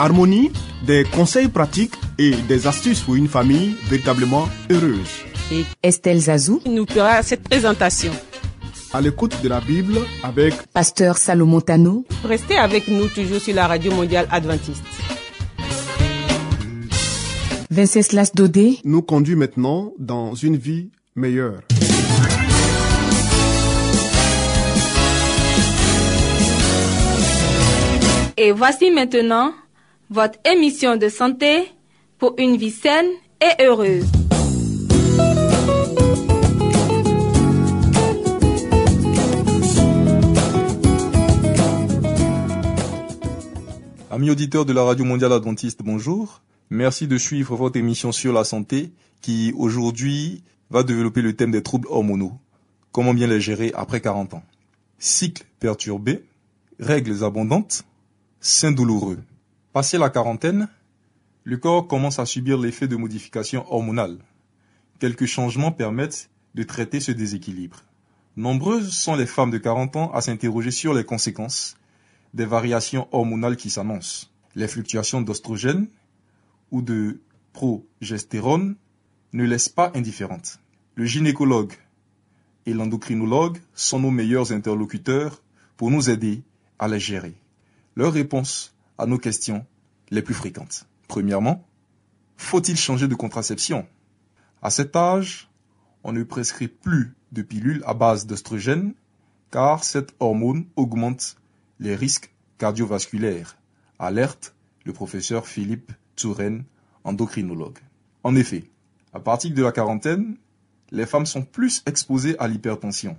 Harmonie, des conseils pratiques et des astuces pour une famille véritablement heureuse. et Estelle Zazou, nous fera cette présentation. À l'écoute de la Bible avec Pasteur Salomon Tano, Restez avec nous toujours sur la radio mondiale adventiste. Venceslas Dodé, nous conduit maintenant dans une vie meilleure. Et voici maintenant votre émission de santé pour une vie saine et heureuse. Amis auditeurs de la Radio Mondiale Adventiste, bonjour. Merci de suivre votre émission sur la santé qui aujourd'hui va développer le thème des troubles hormonaux. Comment bien les gérer après 40 ans? Cycle perturbé, règles abondantes, seins douloureux. Passé la quarantaine, le corps commence à subir l'effet de modifications hormonales. Quelques changements permettent de traiter ce déséquilibre. Nombreuses sont les femmes de 40 ans à s'interroger sur les conséquences des variations hormonales qui s'annoncent. Les fluctuations d'ostrogène ou de progestérone ne laissent pas indifférentes. Le gynécologue et l'endocrinologue sont nos meilleurs interlocuteurs pour nous aider à les gérer. Leurs réponses à nos questions les plus fréquentes. Premièrement, faut-il changer de contraception? À cet âge, on ne prescrit plus de pilules à base d'oestrogène car cette hormone augmente les risques cardiovasculaires. Alerte le professeur Philippe Touraine, endocrinologue. En effet, à partir de la quarantaine, les femmes sont plus exposées à l'hypertension.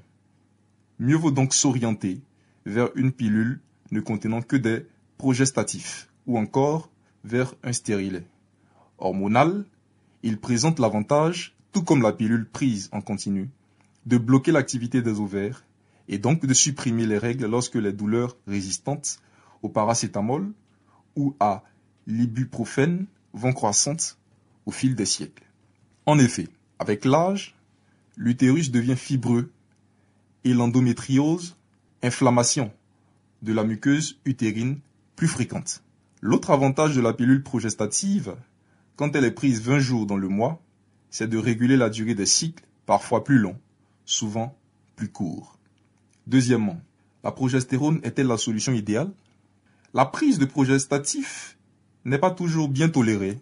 Mieux vaut donc s'orienter vers une pilule ne contenant que des progestatifs ou encore vers un stérilet. Hormonal, il présente l'avantage, tout comme la pilule prise en continu, de bloquer l'activité des ovaires et donc de supprimer les règles lorsque les douleurs résistantes au paracétamol ou à l'ibuprofène vont croissantes au fil des siècles. En effet, avec l'âge, l'utérus devient fibreux et l'endométriose, inflammation de la muqueuse utérine plus fréquente. L'autre avantage de la pilule progestative, quand elle est prise 20 jours dans le mois, c'est de réguler la durée des cycles, parfois plus longs, souvent plus courts. Deuxièmement, la progestérone est-elle la solution idéale? La prise de progestatif n'est pas toujours bien tolérée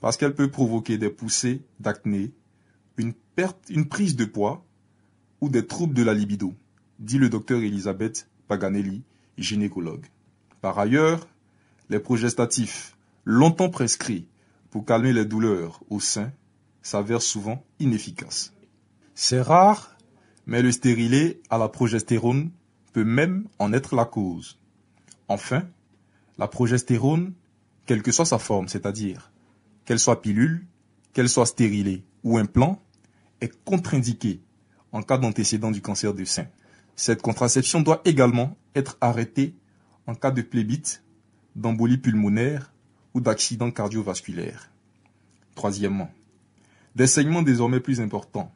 parce qu'elle peut provoquer des poussées d'acné, une perte, une prise de poids ou des troubles de la libido, dit le docteur Elisabeth Paganelli, gynécologue. Par ailleurs, les progestatifs, longtemps prescrits pour calmer les douleurs au sein, s'avèrent souvent inefficaces. C'est rare, mais le stérilet à la progestérone peut même en être la cause. Enfin, la progestérone, quelle que soit sa forme, c'est-à-dire qu'elle soit pilule, qu'elle soit stérilée ou implant, est contre-indiquée en cas d'antécédent du cancer du sein. Cette contraception doit également être arrêtée en cas de plébite, d'embolie pulmonaire ou d'accident cardiovasculaire. Troisièmement, des saignements désormais plus importants.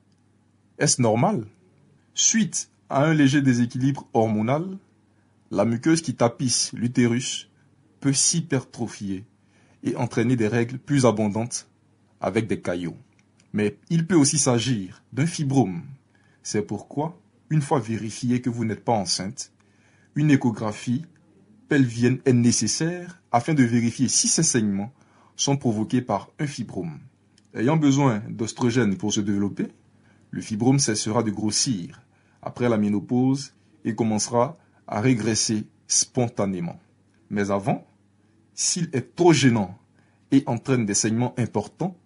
Est-ce normal? Suite à un léger déséquilibre hormonal, la muqueuse qui tapisse l'utérus peut s'hypertrophier et entraîner des règles plus abondantes avec des caillots. Mais il peut aussi s'agir d'un fibrome. C'est pourquoi, une fois vérifié que vous n'êtes pas enceinte, une échographie pelvienne est nécessaire afin de vérifier si ces saignements sont provoqués par un fibrome. Ayant besoin d'ostrogène pour se développer, le fibrome cessera de grossir après la ménopause et commencera à régresser spontanément. Mais avant, s'il est trop gênant et entraîne des saignements importants,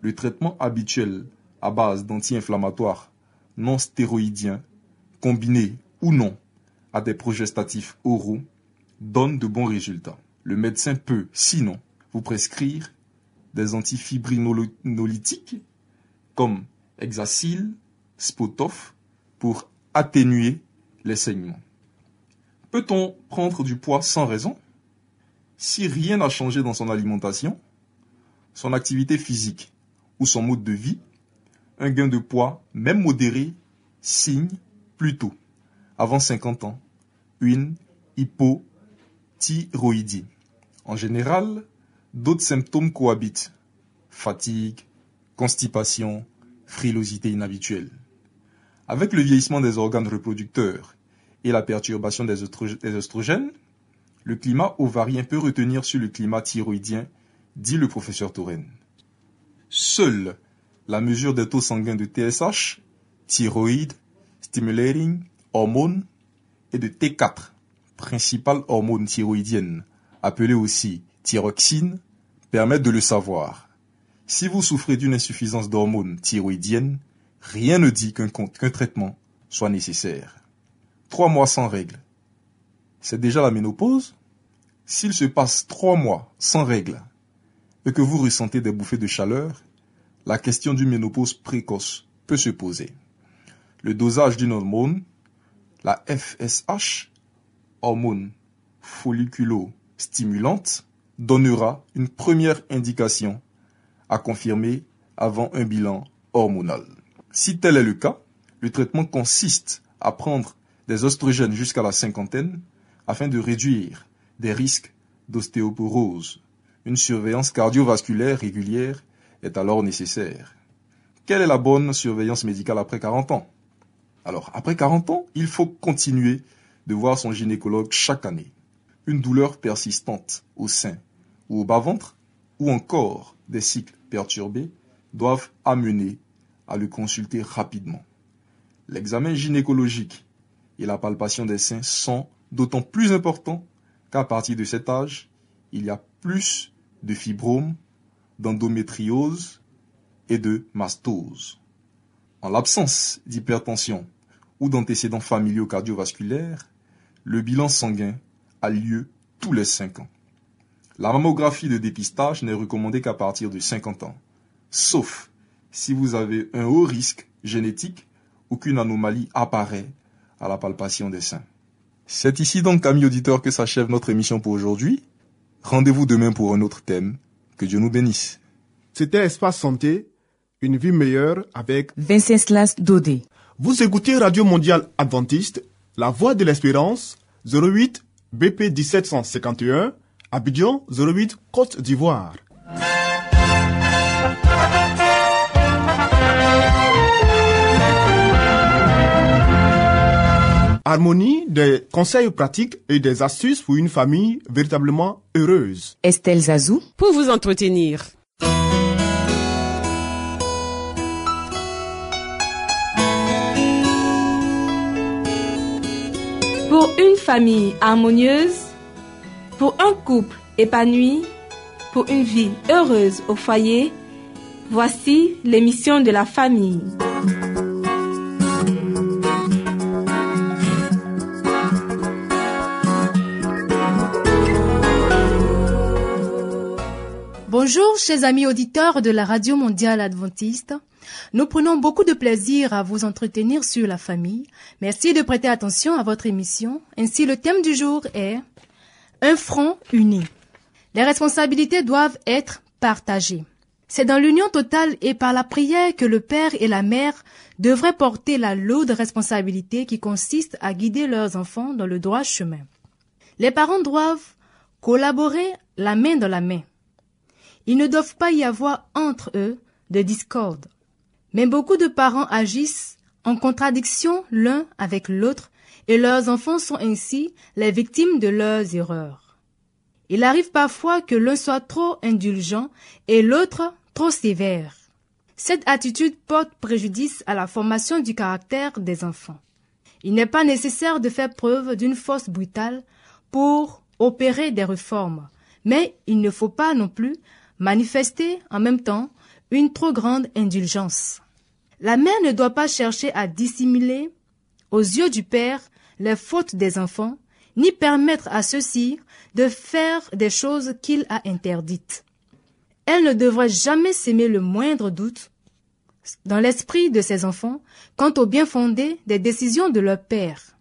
le traitement habituel à base d'anti-inflammatoires non stéroïdiens, combiné ou non à des progestatifs oraux, donne de bons résultats. Le médecin peut, sinon, vous prescrire des antifibrinolytiques comme Hexacil, Spotof pour atténuer les saignements. Peut-on prendre du poids sans raison? Si rien n'a changé dans son alimentation, son activité physique ou son mode de vie, un gain de poids, même modéré, signe plutôt, avant 50 ans, une hypothyroïdie. En général, d'autres symptômes cohabitent. Fatigue, constipation, frilosité inhabituelle. Avec le vieillissement des organes reproducteurs et la perturbation des, oestrogènes, le climat ovarien peut retenir sur le climat thyroïdien, dit le professeur Touraine. Seule la mesure des taux sanguins de TSH, thyroïde, stimulating hormone, et de T4, principale hormone thyroïdienne, appelée aussi thyroxine, permettent de le savoir. Si vous souffrez d'une insuffisance d'hormones thyroïdiennes, rien ne dit qu'un traitement soit nécessaire. Trois mois sans règles. C'est déjà la ménopause? S'il se passe trois mois sans règles et que vous ressentez des bouffées de chaleur, la question d'une ménopause précoce peut se poser. Le dosage d'une hormone, la FSH, hormone folliculo-stimulante, donnera une première indication à confirmer avant un bilan hormonal. Si tel est le cas, le traitement consiste à prendre des oestrogènes jusqu'à la cinquantaine afin de réduire des risques d'ostéoporose. Une surveillance cardiovasculaire régulière est alors nécessaire. Quelle est la bonne surveillance médicale après 40 ans? Alors, après 40 ans, il faut continuer de voir son gynécologue chaque année. Une douleur persistante au sein ou au bas-ventre, ou encore des cycles perturbés, doivent amener à le consulter rapidement. L'examen gynécologique et la palpation des seins sont d'autant plus importants qu'à partir de cet âge, il y a plus de fibromes, d'endométriose et de mastose. En l'absence d'hypertension ou d'antécédents familiaux cardiovasculaires, le bilan sanguin a lieu tous les 5 ans. La mammographie de dépistage n'est recommandée qu'à partir de 50 ans, sauf si vous avez un haut risque génétique ou qu'une anomalie apparaît à la palpation des seins. C'est ici donc, amis auditeurs, que s'achève notre émission pour aujourd'hui. Rendez-vous demain pour un autre thème. Que Dieu nous bénisse. C'était Espace Santé, une vie meilleure avec Venceslas Dodé. Vous écoutez Radio Mondiale Adventiste, La Voix de l'Espérance, 08 BP 1751, Abidjan 08 Côte d'Ivoire. Harmonie, des conseils pratiques et des astuces pour une famille véritablement heureuse. Estelle Zazou. Pour vous entretenir. Pour une famille harmonieuse, pour un couple épanoui, pour une vie heureuse au foyer, voici l'émission de la famille. Bonjour, chers amis auditeurs de la Radio Mondiale Adventiste. Nous prenons beaucoup de plaisir à vous entretenir sur la famille. Merci de prêter attention à votre émission. Ainsi, le thème du jour est un front uni. Les responsabilités doivent être partagées. C'est dans l'union totale et par la prière que le père et la mère devraient porter la lourde responsabilité qui consiste à guider leurs enfants dans le droit chemin. Les parents doivent collaborer la main dans la main. Il ne doivent pas y avoir entre eux de discorde. Mais beaucoup de parents agissent en contradiction l'un avec l'autre et leurs enfants sont ainsi les victimes de leurs erreurs. Il arrive parfois que l'un soit trop indulgent et l'autre trop sévère. Cette attitude porte préjudice à la formation du caractère des enfants. Il n'est pas nécessaire de faire preuve d'une force brutale pour opérer des réformes, mais il ne faut pas non plus manifester en même temps une trop grande indulgence. La mère ne doit pas chercher à dissimuler aux yeux du père les fautes des enfants, ni permettre à ceux-ci de faire des choses qu'il a interdites. elle ne devrait jamais s'aimer le moindre doute dans l'esprit de ses enfants quant au bien fondé des décisions de leur père.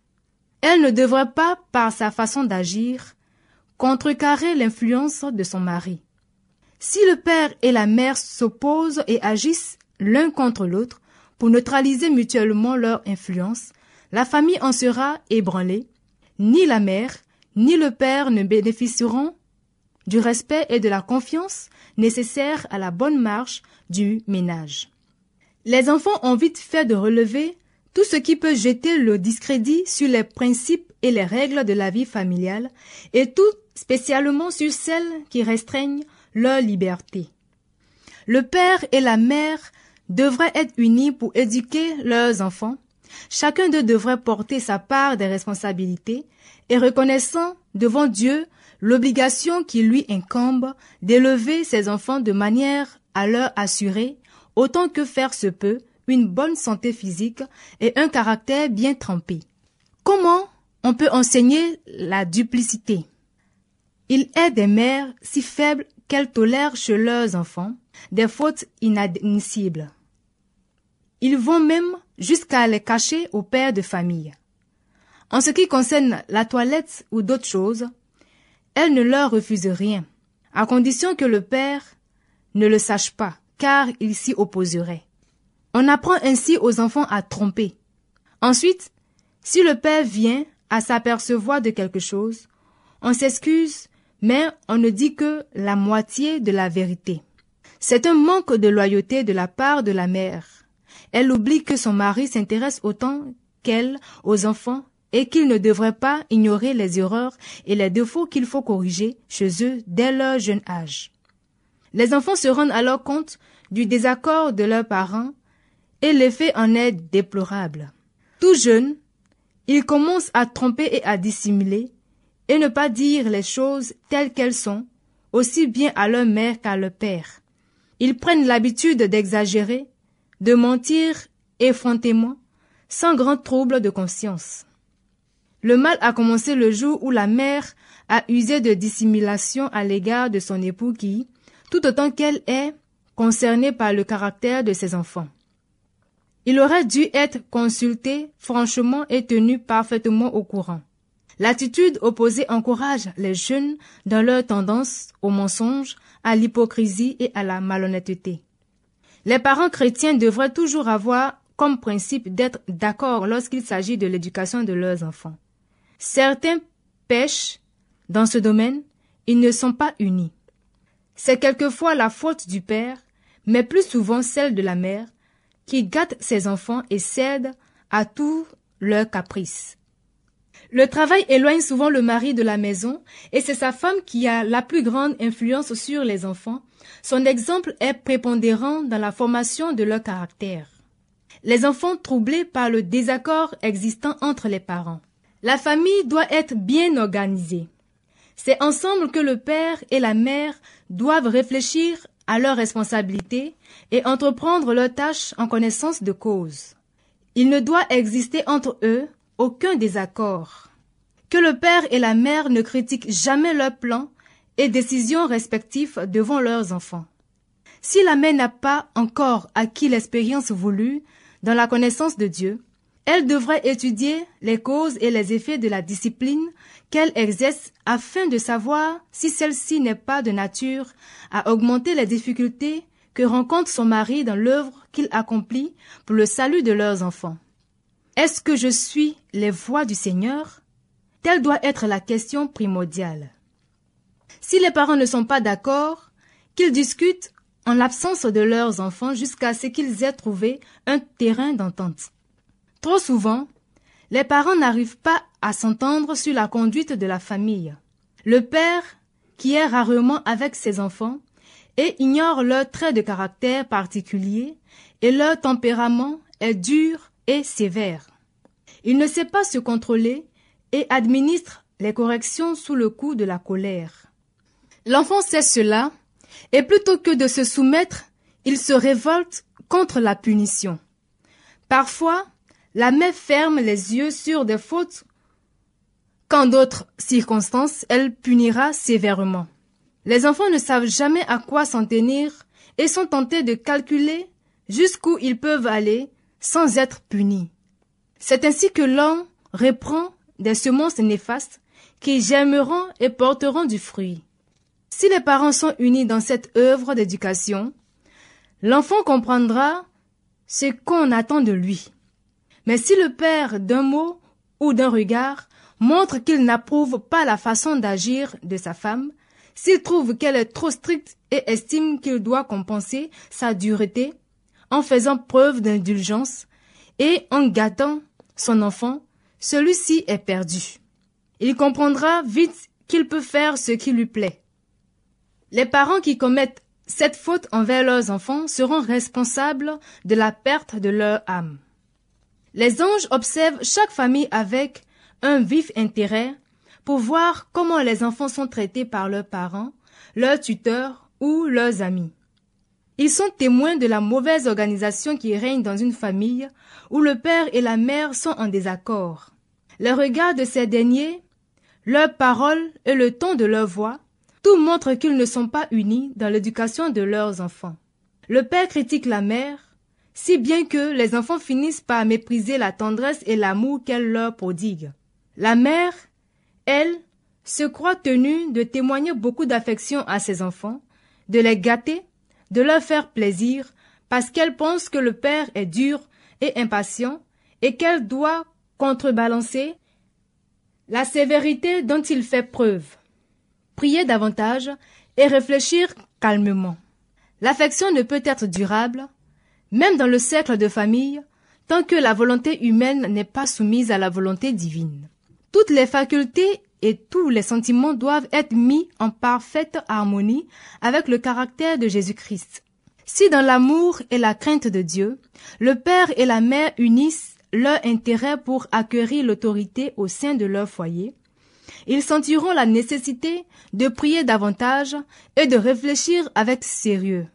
Elle ne devrait pas, par sa façon d'agir, contrecarrer l'influence de son mari. Si le père et la mère s'opposent et agissent l'un contre l'autre pour neutraliser mutuellement leur influence, la famille en sera ébranlée. Ni la mère, ni le père ne bénéficieront du respect et de la confiance nécessaires à la bonne marche du ménage. Les enfants ont vite fait de relever tout ce qui peut jeter le discrédit sur les principes et les règles de la vie familiale, et tout spécialement sur celles qui restreignent leur liberté. Le père et la mère devraient être unis pour éduquer leurs enfants. Chacun d'eux devrait porter sa part des responsabilités et reconnaissant devant Dieu l'obligation qui lui incombe d'élever ses enfants de manière à leur assurer, autant que faire se peut, une bonne santé physique et un caractère bien trempé. Comment on peut enseigner la duplicité? Il est des mères si faibles qu'elles tolèrent chez leurs enfants des fautes inadmissibles. Ils vont même jusqu'à les cacher au père de famille. En ce qui concerne la toilette ou d'autres choses, elles ne leur refusent rien, à condition que le père ne le sache pas, car il s'y opposerait. On apprend ainsi aux enfants à tromper. Ensuite, si le père vient à s'apercevoir de quelque chose, on s'excuse, mais on ne dit que la moitié de la vérité. C'est un manque de loyauté de la part de la mère. Elle oublie que son mari s'intéresse autant qu'elle aux enfants et qu'il ne devrait pas ignorer les erreurs et les défauts qu'il faut corriger chez eux dès leur jeune âge. Les enfants se rendent alors compte du désaccord de leurs parents et l'effet en est déplorable. Tout jeune, ils commencent à tromper et à dissimuler et ne pas dire les choses telles qu'elles sont, aussi bien à leur mère qu'à leur père. Ils prennent l'habitude d'exagérer, de mentir effrontément, sans grand trouble de conscience. Le mal a commencé le jour où la mère a usé de dissimulation à l'égard de son époux qui, tout autant qu'elle est, concernée par le caractère de ses enfants. Il aurait dû être consulté franchement et tenu parfaitement au courant. L'attitude opposée encourage les jeunes dans leur tendance au mensonge, à l'hypocrisie et à la malhonnêteté. Les parents chrétiens devraient toujours avoir comme principe d'être d'accord lorsqu'il s'agit de l'éducation de leurs enfants. Certains pêchent dans ce domaine, ils ne sont pas unis. C'est quelquefois la faute du père, mais plus souvent celle de la mère, qui gâte ses enfants et cède à tous leurs caprices. Le travail éloigne souvent le mari de la maison et c'est sa femme qui a la plus grande influence sur les enfants. Son exemple est prépondérant dans la formation de leur caractère. Les enfants troublés par le désaccord existant entre les parents. La famille doit être bien organisée. C'est ensemble que le père et la mère doivent réfléchir à leurs responsabilités et entreprendre leurs tâches en connaissance de cause. Il ne doit exister entre eux aucun désaccord. Que le père et la mère ne critiquent jamais leurs plans et décisions respectifs devant leurs enfants. Si la mère n'a pas encore acquis l'expérience voulue dans la connaissance de Dieu, elle devrait étudier les causes et les effets de la discipline qu'elle exerce afin de savoir si celle-ci n'est pas de nature à augmenter les difficultés que rencontre son mari dans l'œuvre qu'il accomplit pour le salut de leurs enfants. Est-ce que je suis les voies du Seigneur? Telle doit être la question primordiale. Si les parents ne sont pas d'accord, qu'ils discutent en l'absence de leurs enfants jusqu'à ce qu'ils aient trouvé un terrain d'entente. Trop souvent, les parents n'arrivent pas à s'entendre sur la conduite de la famille. Le père, qui est rarement avec ses enfants, et ignore leurs traits de caractère particuliers, et leur tempérament est dur sévère. Il ne sait pas se contrôler et administre les corrections sous le coup de la colère. L'enfant sait cela, et plutôt que de se soumettre, il se révolte contre la punition. Parfois, la mère ferme les yeux sur des fautes qu'en d'autres circonstances elle punira sévèrement. Les enfants ne savent jamais à quoi s'en tenir et sont tentés de calculer jusqu'où ils peuvent aller sans être punis. C'est ainsi que l'homme reprend des semences néfastes qui germeront et porteront du fruit. Si les parents sont unis dans cette œuvre d'éducation, l'enfant comprendra ce qu'on attend de lui. Mais si le père, d'un mot ou d'un regard, montre qu'il n'approuve pas la façon d'agir de sa femme, s'il trouve qu'elle est trop stricte et estime qu'il doit compenser sa dureté en faisant preuve d'indulgence et en gâtant son enfant, celui-ci est perdu. Il comprendra vite qu'il peut faire ce qui lui plaît. Les parents qui commettent cette faute envers leurs enfants seront responsables de la perte de leur âme. Les anges observent chaque famille avec un vif intérêt pour voir comment les enfants sont traités par leurs parents, leurs tuteurs ou leurs amis. Ils sont témoins de la mauvaise organisation qui règne dans une famille où le père et la mère sont en désaccord. Les regards de ces derniers, leurs paroles et le ton de leur voix, tout montre qu'ils ne sont pas unis dans l'éducation de leurs enfants. Le père critique la mère, si bien que les enfants finissent par mépriser la tendresse et l'amour qu'elle leur prodigue. La mère, elle, se croit tenue de témoigner beaucoup d'affection à ses enfants, de les gâter, de leur faire plaisir, parce qu'elle pense que le père est dur et impatient, et qu'elle doit contrebalancer la sévérité dont il fait preuve. Prier davantage et réfléchir calmement. L'affection ne peut être durable, même dans le cercle de famille, tant que la volonté humaine n'est pas soumise à la volonté divine. Toutes les facultés et tous les sentiments doivent être mis en parfaite harmonie avec le caractère de Jésus-Christ. Si dans l'amour et la crainte de Dieu, le père et la mère unissent leur intérêt pour acquérir l'autorité au sein de leur foyer, ils sentiront la nécessité de prier davantage et de réfléchir avec sérieux.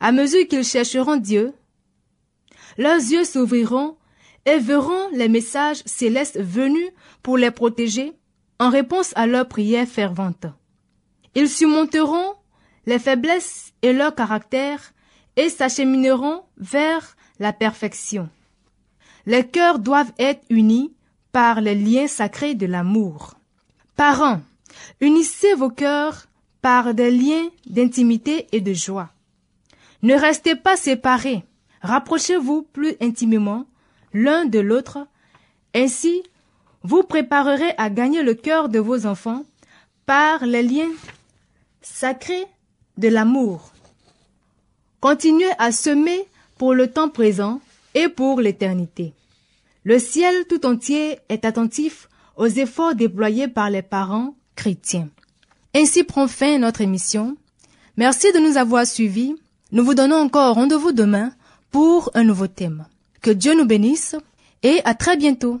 À mesure qu'ils chercheront Dieu, leurs yeux s'ouvriront et verront les messages célestes venus pour les protéger en réponse à leurs prières ferventes. Ils surmonteront les faiblesses et leur caractère et s'achemineront vers la perfection. Les cœurs doivent être unis par les liens sacrés de l'amour. Parents, unissez vos cœurs par des liens d'intimité et de joie. Ne restez pas séparés, rapprochez-vous plus intimement l'un de l'autre, ainsi vous préparerez à gagner le cœur de vos enfants par les liens sacrés de l'amour. Continuez à semer pour le temps présent et pour l'éternité. Le ciel tout entier est attentif aux efforts déployés par les parents chrétiens. Ainsi prend fin notre émission. Merci de nous avoir suivis. Nous vous donnons encore rendez-vous demain pour un nouveau thème. Que Dieu nous bénisse et à très bientôt.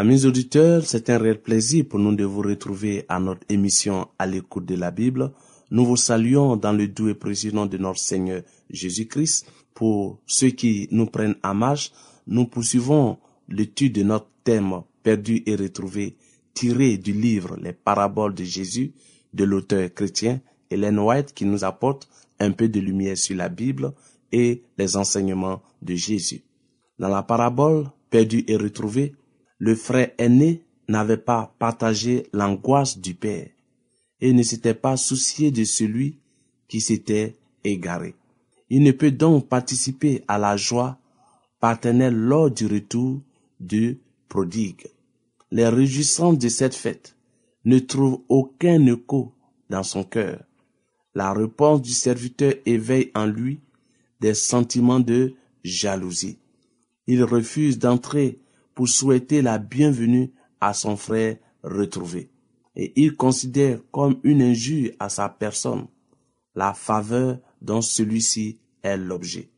Amis auditeurs, c'est un réel plaisir pour nous de vous retrouver à notre émission à l'écoute de la Bible. Nous vous saluons dans le doux et précieux nom de notre Seigneur Jésus-Christ. Pour ceux qui nous prennent en marche, nous poursuivons l'étude de notre thème perdu et retrouvé tiré du livre Les paraboles de Jésus de l'auteur chrétien Hélène White qui nous apporte un peu de lumière sur la Bible et les enseignements de Jésus. Dans la parabole perdu et retrouvé, le frère aîné n'avait pas partagé l'angoisse du Père et ne s'était pas soucié de celui qui s'était égaré. Il ne peut donc participer à la joie paternelle lors du retour du prodigue. Les réjouissances de cette fête ne trouvent aucun écho dans son cœur. La réponse du serviteur éveille en lui des sentiments de jalousie. Il refuse d'entrer pour souhaiter la bienvenue à son frère retrouvé. Et il considère comme une injure à sa personne la faveur dont celui-ci est l'objet.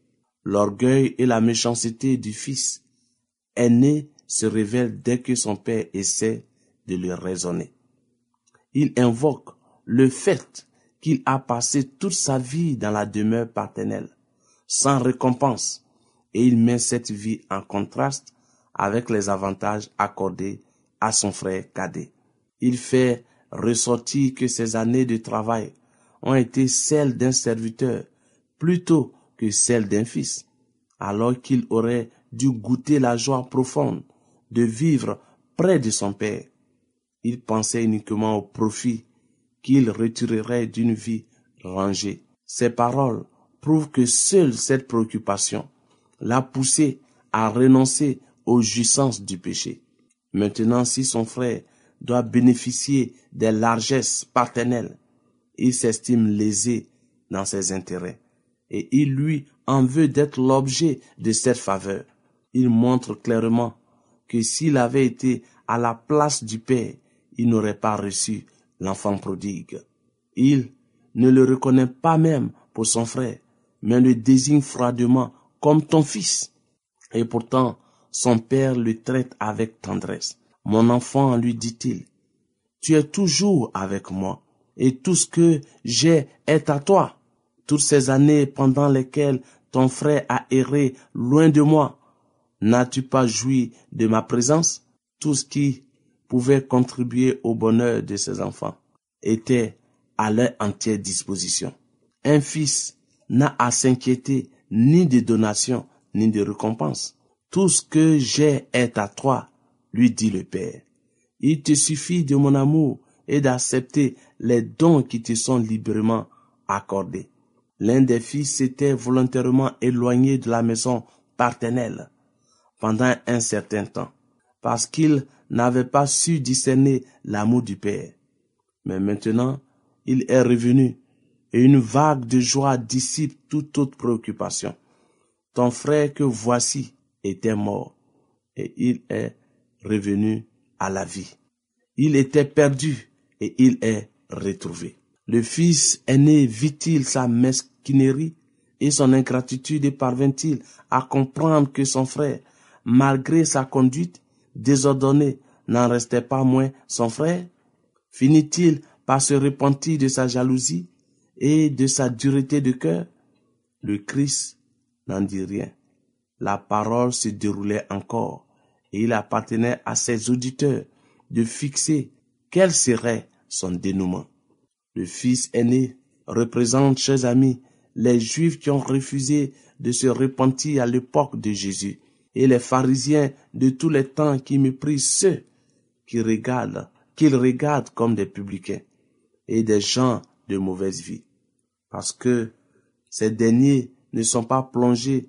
L'orgueil et la méchanceté du fils aîné se révèlent dès que son père essaie de le raisonner. Il invoque le fait qu'il a passé toute sa vie dans la demeure paternelle, sans récompense, et il met cette vie en contraste avec les avantages accordés à son frère cadet. Il fait ressortir que ses années de travail ont été celles d'un serviteur plutôt que celles d'un fils, alors qu'il aurait dû goûter la joie profonde de vivre près de son père. Il pensait uniquement au profit qu'il retirerait d'une vie rangée. Ces paroles prouvent que seule cette préoccupation l'a poussé à renoncer aux jouissances du péché. Maintenant, si son frère doit bénéficier des largesses paternelles, il s'estime lésé dans ses intérêts et il lui en veut d'être l'objet de cette faveur. Il montre clairement que s'il avait été à la place du Père, il n'aurait pas reçu l'enfant prodigue. Il ne le reconnaît pas même pour son frère, mais le désigne froidement comme ton fils. Et pourtant, son père le traite avec tendresse. Mon enfant, lui dit-il, tu es toujours avec moi, et tout ce que j'ai est à toi. Toutes ces années pendant lesquelles ton frère a erré loin de moi, n'as-tu pas joui de ma présence? Tout ce qui pouvait contribuer au bonheur de ses enfants était à leur entière disposition. Un fils n'a à s'inquiéter ni de donations ni de récompenses. Tout ce que j'ai est à toi, lui dit le Père. Il te suffit de mon amour et d'accepter les dons qui te sont librement accordés. L'un des fils s'était volontairement éloigné de la maison paternelle pendant un certain temps, parce qu'il n'avait pas su discerner l'amour du Père. Mais maintenant, il est revenu, et une vague de joie dissipe toute autre préoccupation. Ton frère que voici était mort, et il est revenu à la vie. Il était perdu, et il est retrouvé. Le fils aîné vit-il sa mesquinerie et son ingratitude et parvint-il à comprendre que son frère, malgré sa conduite désordonnée, n'en restait pas moins son frère? Finit-il par se repentir de sa jalousie et de sa dureté de cœur? Le Christ n'en dit rien. La parole se déroulait encore et il appartenait à ses auditeurs de fixer quel serait son dénouement. Le fils aîné représente, chers amis, les Juifs qui ont refusé de se repentir à l'époque de Jésus et les pharisiens de tous les temps qui méprisent ceux qui regardent, qu'ils regardent comme des publicains et des gens de mauvaise vie. Parce que ces derniers ne sont pas plongés,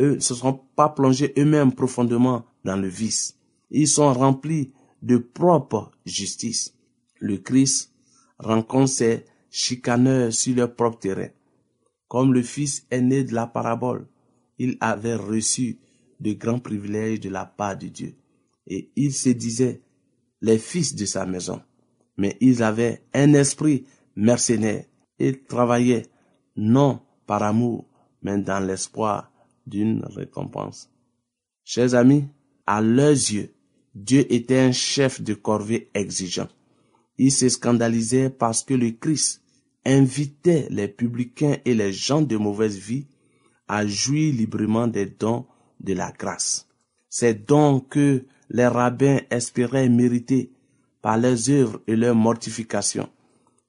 eux, ne sont pas plongés eux-mêmes profondément dans le vice. Ils sont remplis de propre justice. Le Christ rencontre ces chicaneurs sur leur propre terrain. Comme le fils aîné de la parabole, il avait reçu de grands privilèges de la part de Dieu. Et il se disait les fils de sa maison. Mais ils avaient un esprit mercenaire. Ils travaillaient non par amour, mais dans l'espoir d'une récompense. Chers amis, à leurs yeux, Dieu était un chef de corvée exigeant. Il se scandalisait parce que le Christ invitait les publicains et les gens de mauvaise vie à jouir librement des dons de la grâce. Ces dons que les rabbins espéraient mériter par leurs œuvres et leur mortification.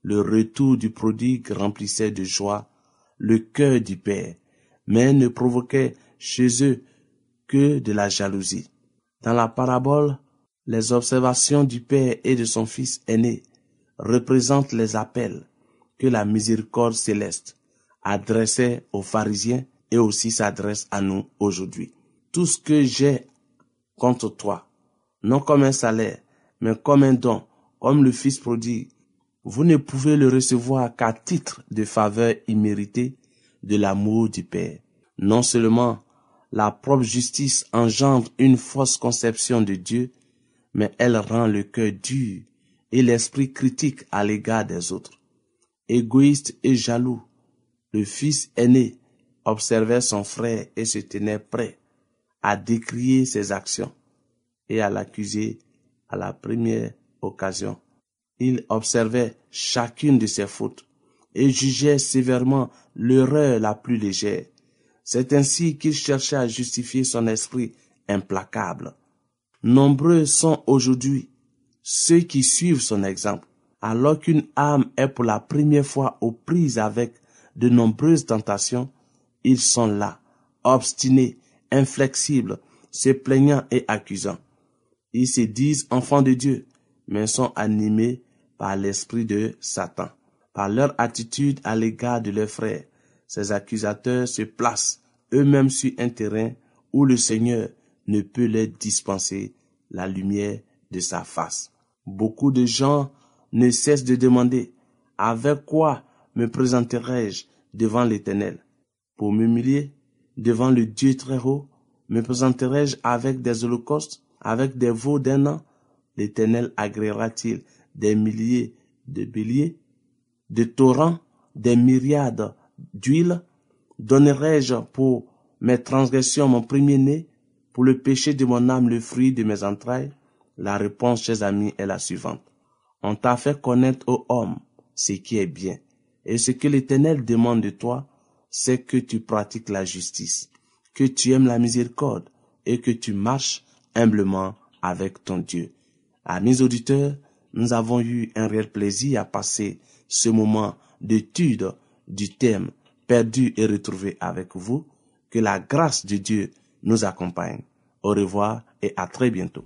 Le retour du prodigue remplissait de joie le cœur du Père, mais ne provoquait chez eux que de la jalousie. Dans la parabole, Les observations du Père et de son Fils aîné représentent les appels que la miséricorde céleste adressait aux pharisiens et aussi s'adresse à nous aujourd'hui. Tout ce que j'ai contre toi, non comme un salaire, mais comme un don, comme le Fils prodigue, vous ne pouvez le recevoir qu'à titre de faveur imméritée de l'amour du Père. Non seulement la propre justice engendre une fausse conception de Dieu, mais elle rend le cœur dur et l'esprit critique à l'égard des autres. Égoïste et jaloux, le fils aîné observait son frère et se tenait prêt à décrier ses actions et à l'accuser à la première occasion. Il observait chacune de ses fautes et jugeait sévèrement l'erreur la plus légère. C'est ainsi qu'il cherchait à justifier son esprit implacable. Nombreux sont aujourd'hui ceux qui suivent son exemple, alors qu'une âme est pour la première fois aux prises avec de nombreuses tentations, ils sont là, obstinés, inflexibles, se plaignant et accusant. Ils se disent enfants de Dieu, mais sont animés par l'esprit de Satan. Par leur attitude à l'égard de leurs frères, ces accusateurs se placent eux-mêmes sur un terrain où le Seigneur ne peut leur dispenser la lumière de sa face. Beaucoup de gens ne cessent de demander avec quoi me présenterai-je devant l'Éternel? Pour m'humilier devant le Dieu très haut, me présenterai-je avec des holocaustes, avec des veaux d'un an? L'Éternel agréera-t-il des milliers de béliers, de torrents, des myriades d'huile Donnerai-je pour mes transgressions mon premier-né, pour le péché de mon âme le fruit de mes entrailles? La réponse, chers amis, est la suivante. On t'a fait connaître, ô homme, ce qui est bien. Et ce que l'Éternel demande de toi, c'est que tu pratiques la justice, que tu aimes la miséricorde et que tu marches humblement avec ton Dieu. Amis auditeurs, nous avons eu un réel plaisir à passer ce moment d'étude du thème perdu et retrouvé avec vous. Que la grâce de Dieu nous accompagne. Au revoir et à très bientôt.